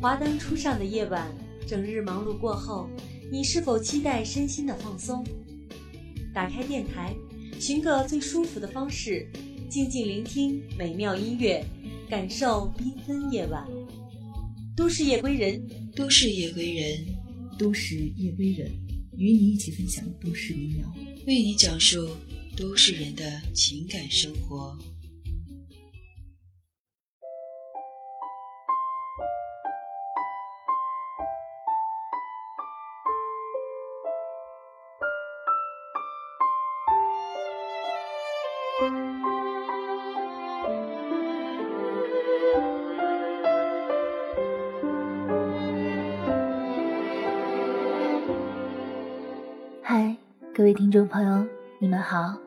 华灯初上的夜晚，整日忙碌过后，你是否期待身心的放松？打开电台，寻个最舒服的方式，静静聆听美妙音乐，感受缤纷夜晚。都市夜归人，都市夜归人，都市夜归人，与你一起分享都市民谣，为你讲述都市人的情感生活。听众朋友，你们好，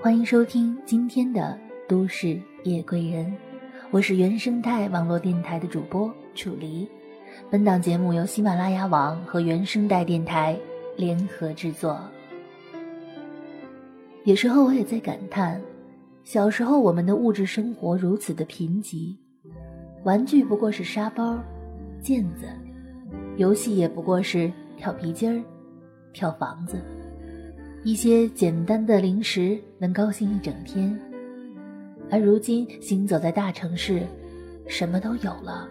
欢迎收听今天的《都市夜归人》，我是原生态网络电台的主播楚离。本档节目由喜马拉雅网和原生态电台联合制作。有时候我也在感叹，小时候我们的物质生活如此的贫瘠，玩具不过是沙包、毽子，游戏也不过是跳皮筋儿。跳房子，一些简单的零食能高兴一整天，而如今行走在大城市，什么都有了，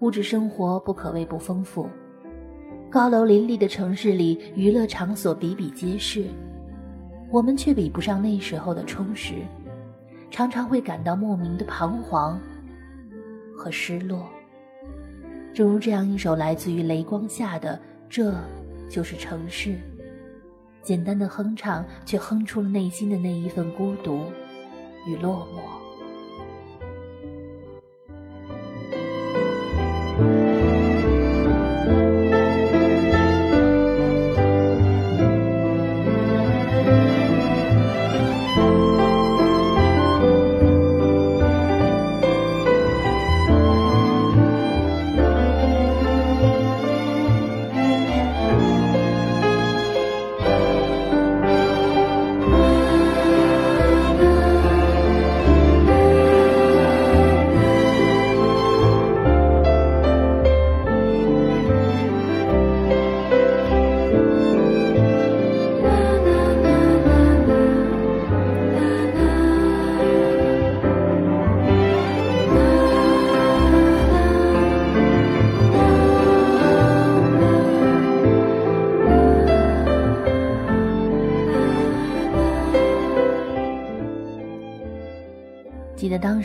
物质生活不可谓不丰富。高楼林立的城市里，娱乐场所比比皆是，我们却比不上那时候的充实，常常会感到莫名的彷徨和失落。正如这样一首来自于雷光下的这。就是城市，简单的哼唱，却哼出了内心的那一份孤独与落寞。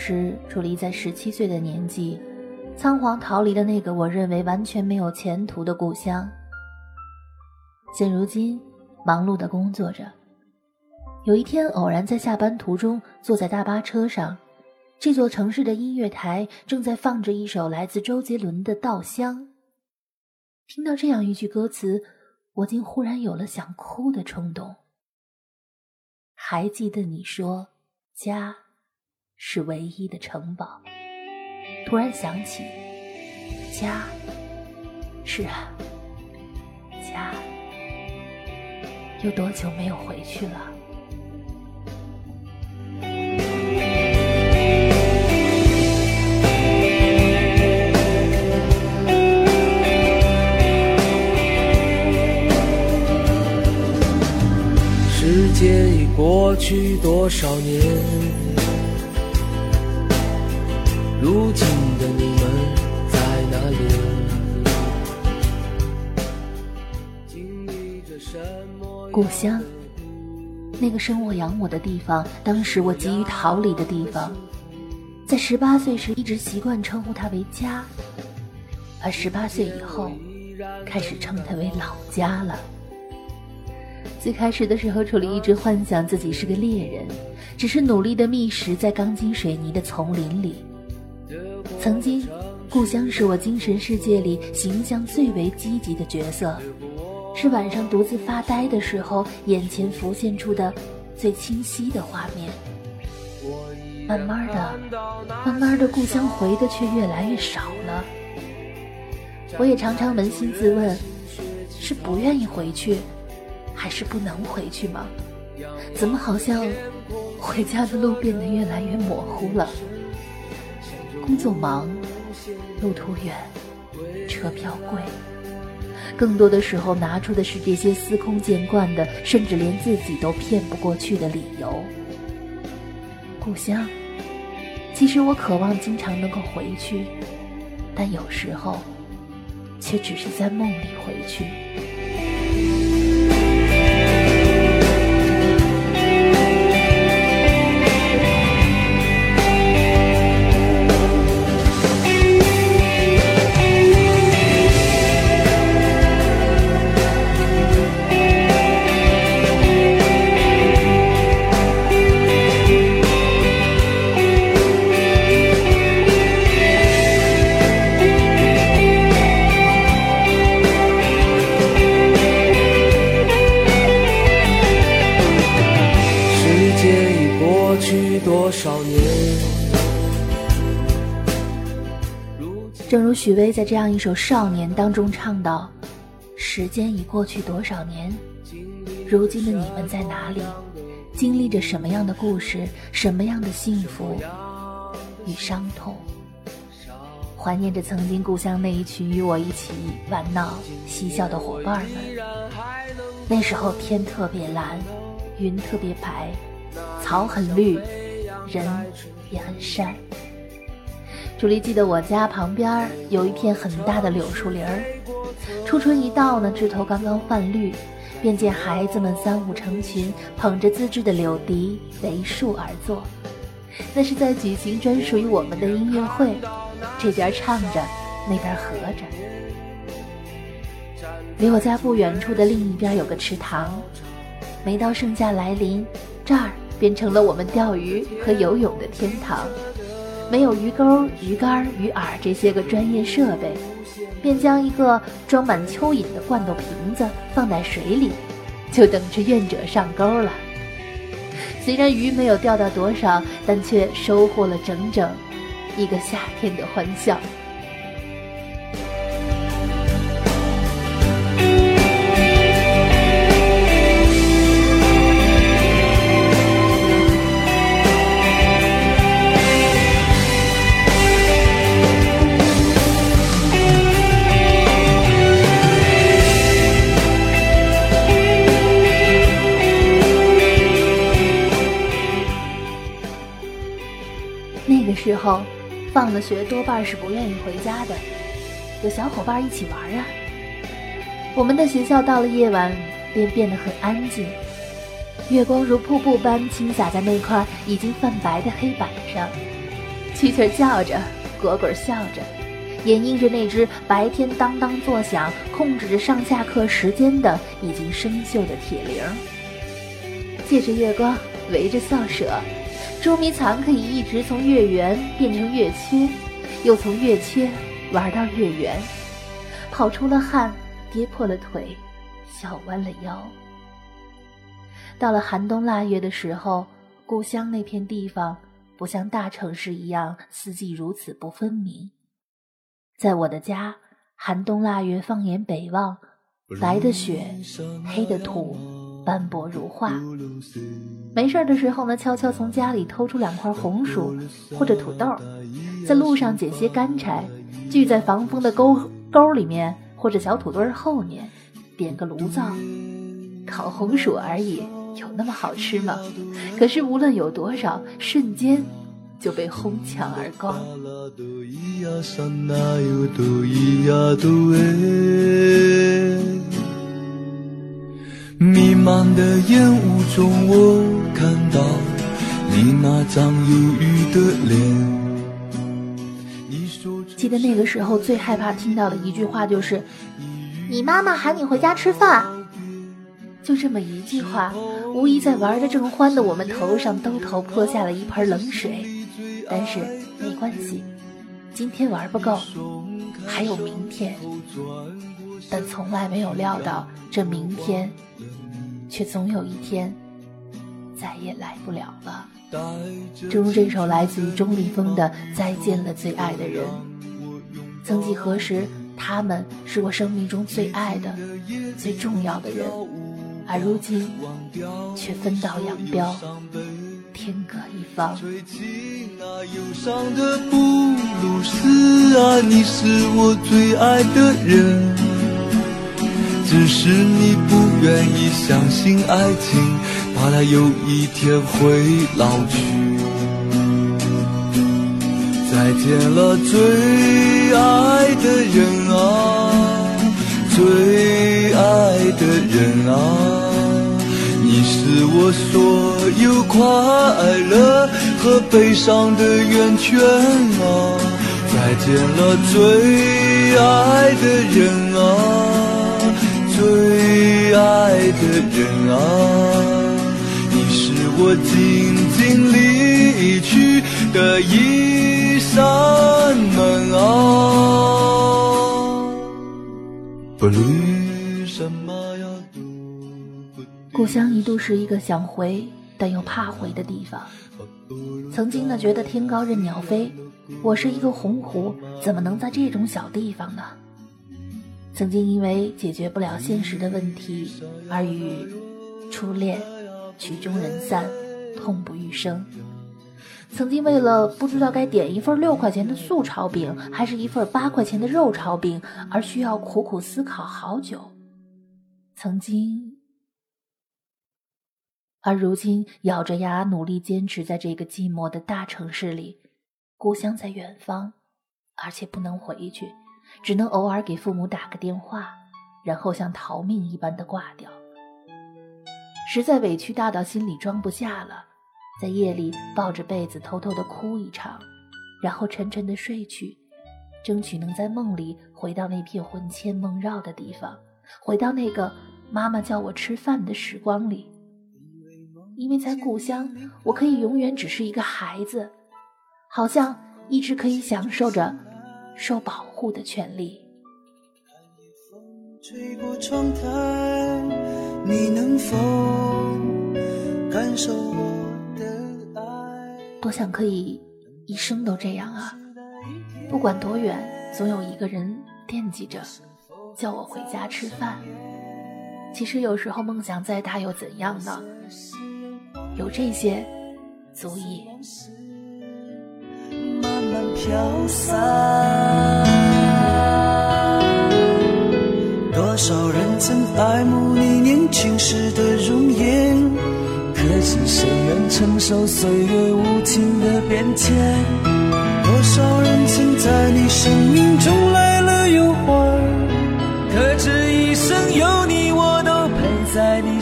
时楚离在十七岁的年纪，仓皇逃离了那个我认为完全没有前途的故乡。现如今，忙碌的工作着。有一天，偶然在下班途中坐在大巴车上，这座城市的音乐台正在放着一首来自周杰伦的《稻香》。听到这样一句歌词，我竟忽然有了想哭的冲动。还记得你说家。是唯一的城堡。突然想起，家。是啊，家。有多久没有回去了？时间已过去多少年？如今的你们在哪里？故乡，那个生我养我的地方，当时我急于逃离的地方，在十八岁时一直习惯称呼它为家，而十八岁以后，开始称它为老家了。最开始的时候，楚离一直幻想自己是个猎人，只是努力的觅食在钢筋水泥的丛林里。曾经，故乡是我精神世界里形象最为积极的角色，是晚上独自发呆的时候眼前浮现出的最清晰的画面。慢慢的，慢慢的，故乡回的却越来越少了。我也常常扪心自问：是不愿意回去，还是不能回去吗？怎么好像回家的路变得越来越模糊了？工作忙，路途远，车票贵，更多的时候拿出的是这些司空见惯的，甚至连自己都骗不过去的理由。故乡，其实我渴望经常能够回去，但有时候，却只是在梦里回去。正如许巍在这样一首《少年》当中唱到：“时间已过去多少年，如今的你们在哪里？经历着什么样的故事？什么样的幸福与伤痛？怀念着曾经故乡那一群与我一起玩闹、嬉笑的伙伴们。那时候天特别蓝，云特别白，草很绿，人也很善。”楚离记得我家旁边有一片很大的柳树林儿，初春一到呢，枝头刚刚泛绿，便见孩子们三五成群，捧着自制的柳笛围树而坐。那是在举行专属于我们的音乐会，这边唱着，那边合着。离我家不远处的另一边有个池塘，每到盛夏来临，这儿便成了我们钓鱼和游泳的天堂。没有鱼钩、鱼竿、鱼饵这些个专业设备，便将一个装满蚯蚓的罐头瓶子放在水里，就等着愿者上钩了。虽然鱼没有钓到多少，但却收获了整整一个夏天的欢笑。放了学多半是不愿意回家的，有小伙伴一起玩啊。我们的学校到了夜晚便变得很安静，月光如瀑布般倾洒在那块已经泛白的黑板上，蛐蛐叫着，蝈蝈笑着，掩映着那只白天当当作响、控制着上下课时间的已经生锈的铁铃。借着月光，围着扫舍。捉迷藏可以一直从月圆变成月缺，又从月缺玩到月圆，跑出了汗，跌破了腿，笑弯了腰。到了寒冬腊月的时候，故乡那片地方不像大城市一样四季如此不分明。在我的家，寒冬腊月放眼北望，白的雪，黑的土。斑驳如画。没事的时候呢，悄悄从家里偷出两块红薯或者土豆，在路上捡些干柴，聚在防风的沟沟里面或者小土堆后面，点个炉灶，烤红薯而已，有那么好吃吗？可是无论有多少，瞬间就被哄抢而光。弥漫的烟雾中，我看到你那张忧郁的脸。记得那个时候最害怕听到的一句话就是：“你妈妈喊你回家吃饭。”就这么一句话，无疑在玩的正欢的我们头上兜头泼下了一盆冷水。但是没关系，今天玩不够，还有明天。但从来没有料到，这明天，却总有一天，再也来不了了。正如这首来自于钟立风的《再见了，最爱的人》。曾几何时，他们是我生命中最爱的、最重要的人，而如今却分道扬镳，天各一方。最近那忧伤的布鲁斯啊，你是我最爱的人，只是你不愿意相信爱情，怕它有一天会老去。再见了，最爱的人啊，最爱的人啊，你是我所有快乐和悲伤的源泉啊。再见了，最爱的人啊，最爱的人啊，你是我静静离去的一扇门啊。不理什么呀，故乡一度是一个想回但又怕回的地方。曾经呢，觉得天高任鸟飞，我是一个鸿鹄，怎么能在这种小地方呢？曾经因为解决不了现实的问题而与初恋曲终人散，痛不欲生。曾经为了不知道该点一份六块钱的素炒饼，还是一份八块钱的肉炒饼，而需要苦苦思考好久。曾经，而如今咬着牙努力坚持在这个寂寞的大城市里，故乡在远方，而且不能回去，只能偶尔给父母打个电话，然后像逃命一般的挂掉。实在委屈大到心里装不下了。在夜里抱着被子偷偷的哭一场，然后沉沉的睡去，争取能在梦里回到那片魂牵梦绕的地方，回到那个妈妈叫我吃饭的时光里。因为在故乡，我可以永远只是一个孩子，好像一直可以享受着受保护的权利。吹过窗台，你能否感受我的爱？多想可以一生都这样啊！不管多远，总有一个人惦记着，叫我回家吃饭。其实有时候梦想再大又怎样呢？有这些，足以。慢慢飘散。多少人曾爱慕你年轻时的容颜，可知谁愿承受岁月无情的变迁？多少人曾在你生命中来了又还，可知一生有你，我都陪在你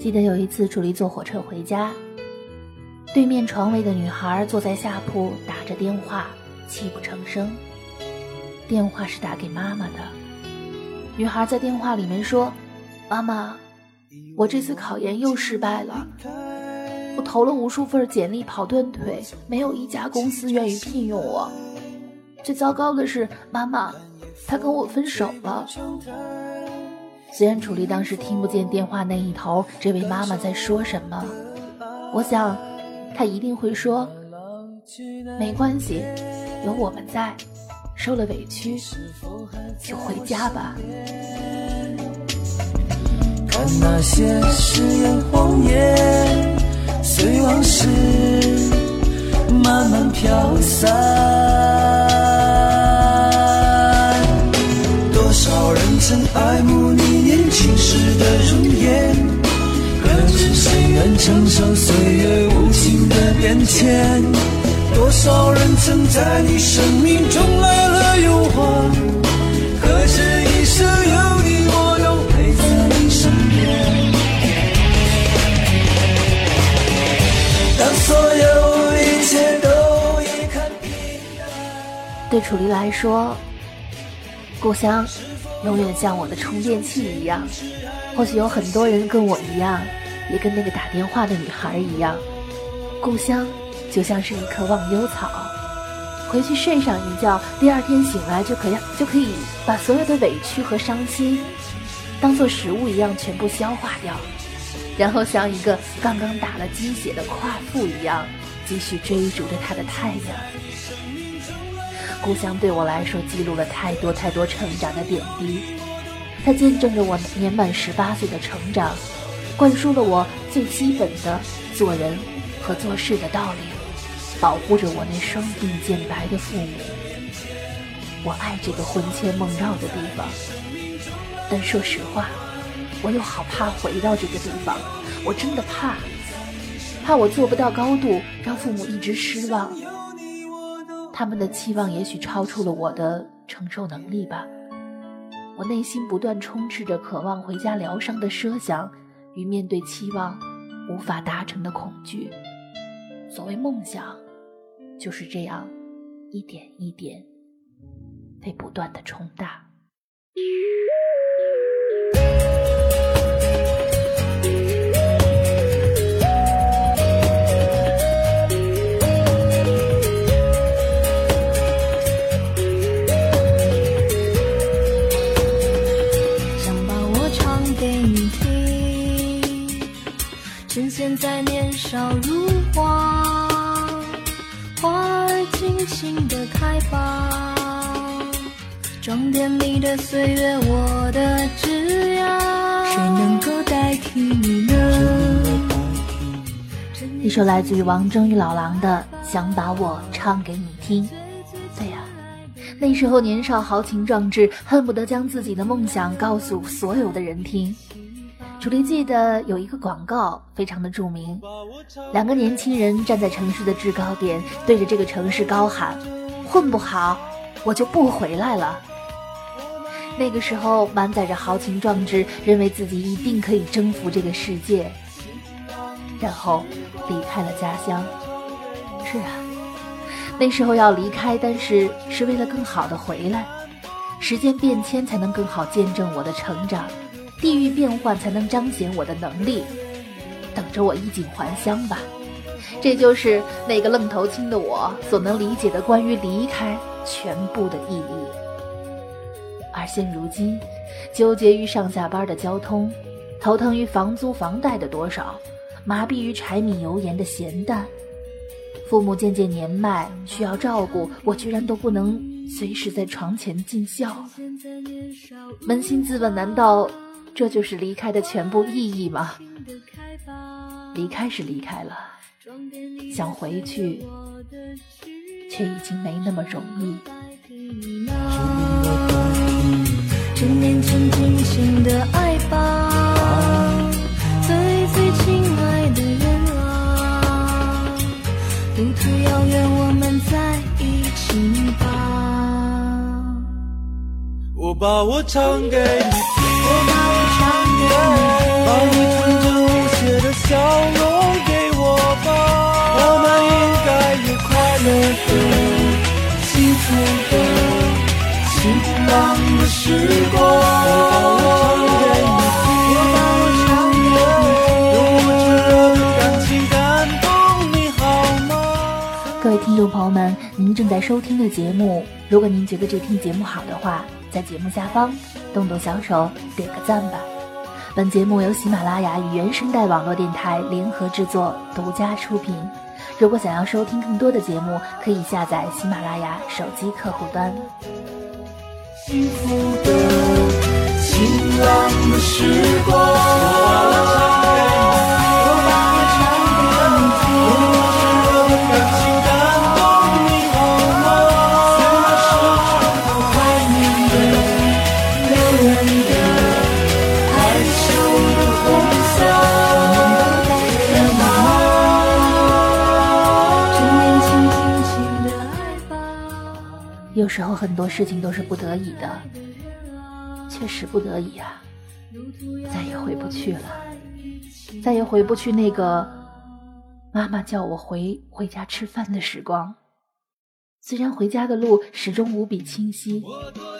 记得有一次楚离坐火车回家，对面床位的女孩坐在下铺打着电话，泣不成声。电话是打给妈妈的，女孩在电话里面说：“妈妈，我这次考研又失败了，我投了无数份简历跑断腿，没有一家公司愿意聘用我。最糟糕的是，妈妈，他跟我分手了。”虽然楚丽当时听不见电话那一头这位妈妈在说什么，我想，她一定会说：“没关系，有我们在，受了委屈就回家吧。”看那些誓言谎言，随往事慢慢飘散。多少人曾爱慕你年轻时的容颜，可知谁愿承受岁月无情的变迁？多少人曾在你生命中来了又还，可知一生有你，我都陪在你身边。当所有一切都已看平淡。对对楚离来说，故乡永远像我的充电器一样。或许有很多人跟我一样，也跟那个打电话的女孩一样，故乡就像是一棵忘忧草，回去睡上一觉，第二天醒来就可以就可以把所有的委屈和伤心，当做食物一样全部消化掉，然后像一个刚刚打了鸡血的夸父一样，继续追逐着他的太阳。故乡对我来说，记录了太多太多成长的点滴。它见证着我年满十八岁的成长，灌输了我最基本的做人和做事的道理，保护着我那双鬓渐白的父母。我爱这个魂牵梦绕的地方，但说实话，我又好怕回到这个地方。我真的怕，怕我做不到高度，让父母一直失望。他们的期望也许超出了我的承受能力吧。我内心不断充斥着渴望回家疗伤的奢想，与面对期望无法达成的恐惧。所谓梦想，就是这样，一点一点被不断的冲大。现在年少如花，花儿尽情的开吧，装点你的岁月，我的枝桠，谁能够代替你呢？一首来自于王铮与老狼的《想把我唱给你听》。对呀，那时候年少豪情壮志，恨不得将自己的梦想告诉所有的人听。楚离记得有一个广告非常的著名，两个年轻人站在城市的制高点，对着这个城市高喊：“混不好，我就不回来了。”那个时候满载着豪情壮志，认为自己一定可以征服这个世界，然后离开了家乡。是啊，那时候要离开，但是是为了更好的回来。时间变迁，才能更好见证我的成长。地域变换才能彰显我的能力，等着我衣锦还乡吧。这就是那个愣头青的我所能理解的关于离开全部的意义。而现如今，纠结于上下班的交通，头疼于房租房贷的多少，麻痹于柴米油盐的咸淡，父母渐渐年迈需要照顾，我居然都不能随时在床前尽孝。扪心自问，难道？这就是离开的全部意义吗？离开是离开了，想回去，却已经没那么容易。趁年轻尽情的爱吧，最最亲爱的人啊，路途遥远，我们在一起吧。我把我唱给你听。我把我唱给你，把你纯真无邪的笑容给我吧。我们应该有快乐的、幸福的、晴朗的时光。我把我唱给你，用我炙热的感情感动你好吗？各位听众朋友们，您正在收听的节目，如果您觉得这听节目好的话。在节目下方动动小手点个赞吧。本节目由喜马拉雅与原声带网络电台联合制作，独家出品。如果想要收听更多的节目，可以下载喜马拉雅手机客户端。幸福的、晴朗的时光。有时候很多事情都是不得已的，确实不得已啊，再也回不去了，再也回不去那个妈妈叫我回回家吃饭的时光。虽然回家的路始终无比清晰，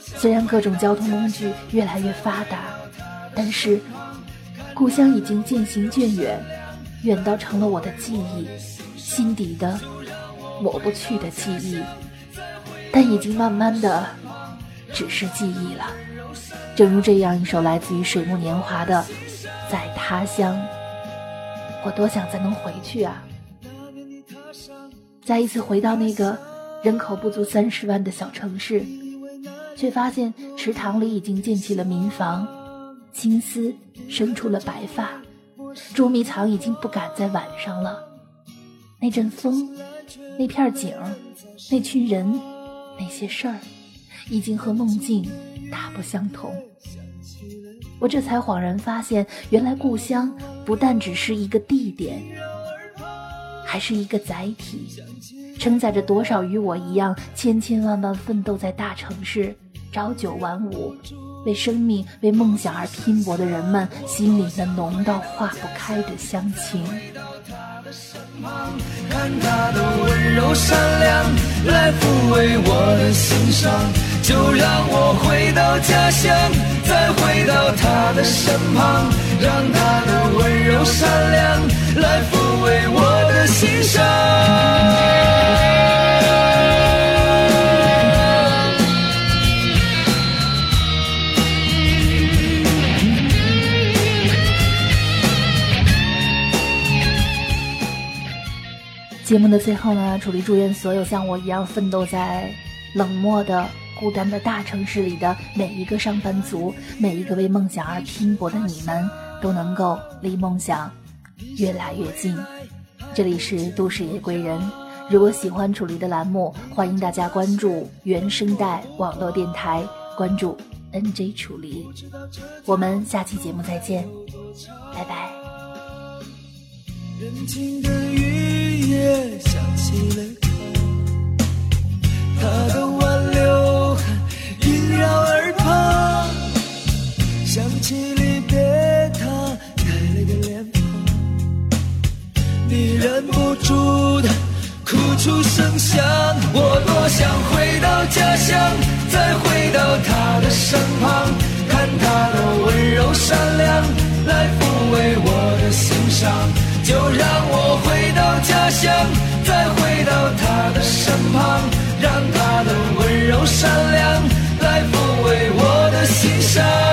虽然各种交通工具越来越发达，但是故乡已经渐行渐远，远到成了我的记忆，心底的抹不去的记忆。但已经慢慢的只是记忆了。正如这样一首来自于水木年华的《在他乡》，我多想再能回去啊！再一次回到那个人口不足三十万的小城市，却发现池塘里已经建起了民房，青丝生出了白发，捉迷藏已经不敢在晚上了。那阵风，那片景，那群人，那些事儿，已经和梦境大不相同。我这才恍然发现，原来故乡不但只是一个地点。还是一个载体，承载着多少与我一样千千万万奋斗在大城市、朝九晚五、为生命、为梦想而拼搏的人们心里的浓到化不开的乡情。看他的温柔善良，来抚慰我的心伤。就让我回到家乡，再回到她的身旁，让她的温柔善良来抚慰我的。心伤。节目的最后呢，楚离祝愿所有像我一样奋斗在冷漠的、孤单的大城市里的每一个上班族，每一个为梦想而拼搏的你们，都能够离梦想越来越近。这里是都市夜归人，如果喜欢楚离的栏目，欢迎大家关注原声带网络电台，关注 NJ 楚离。我们下期节目再见，拜拜。人情的也想起了他，他的挽留萦绕耳旁，想起离别他带泪的脸庞。你忍不住的哭出声响，我多想回到家乡，再回到他的身旁，看他的温柔善良，来抚慰我的心伤。就让我想，再回到他的身旁，让他的温柔善良来抚慰我的心伤。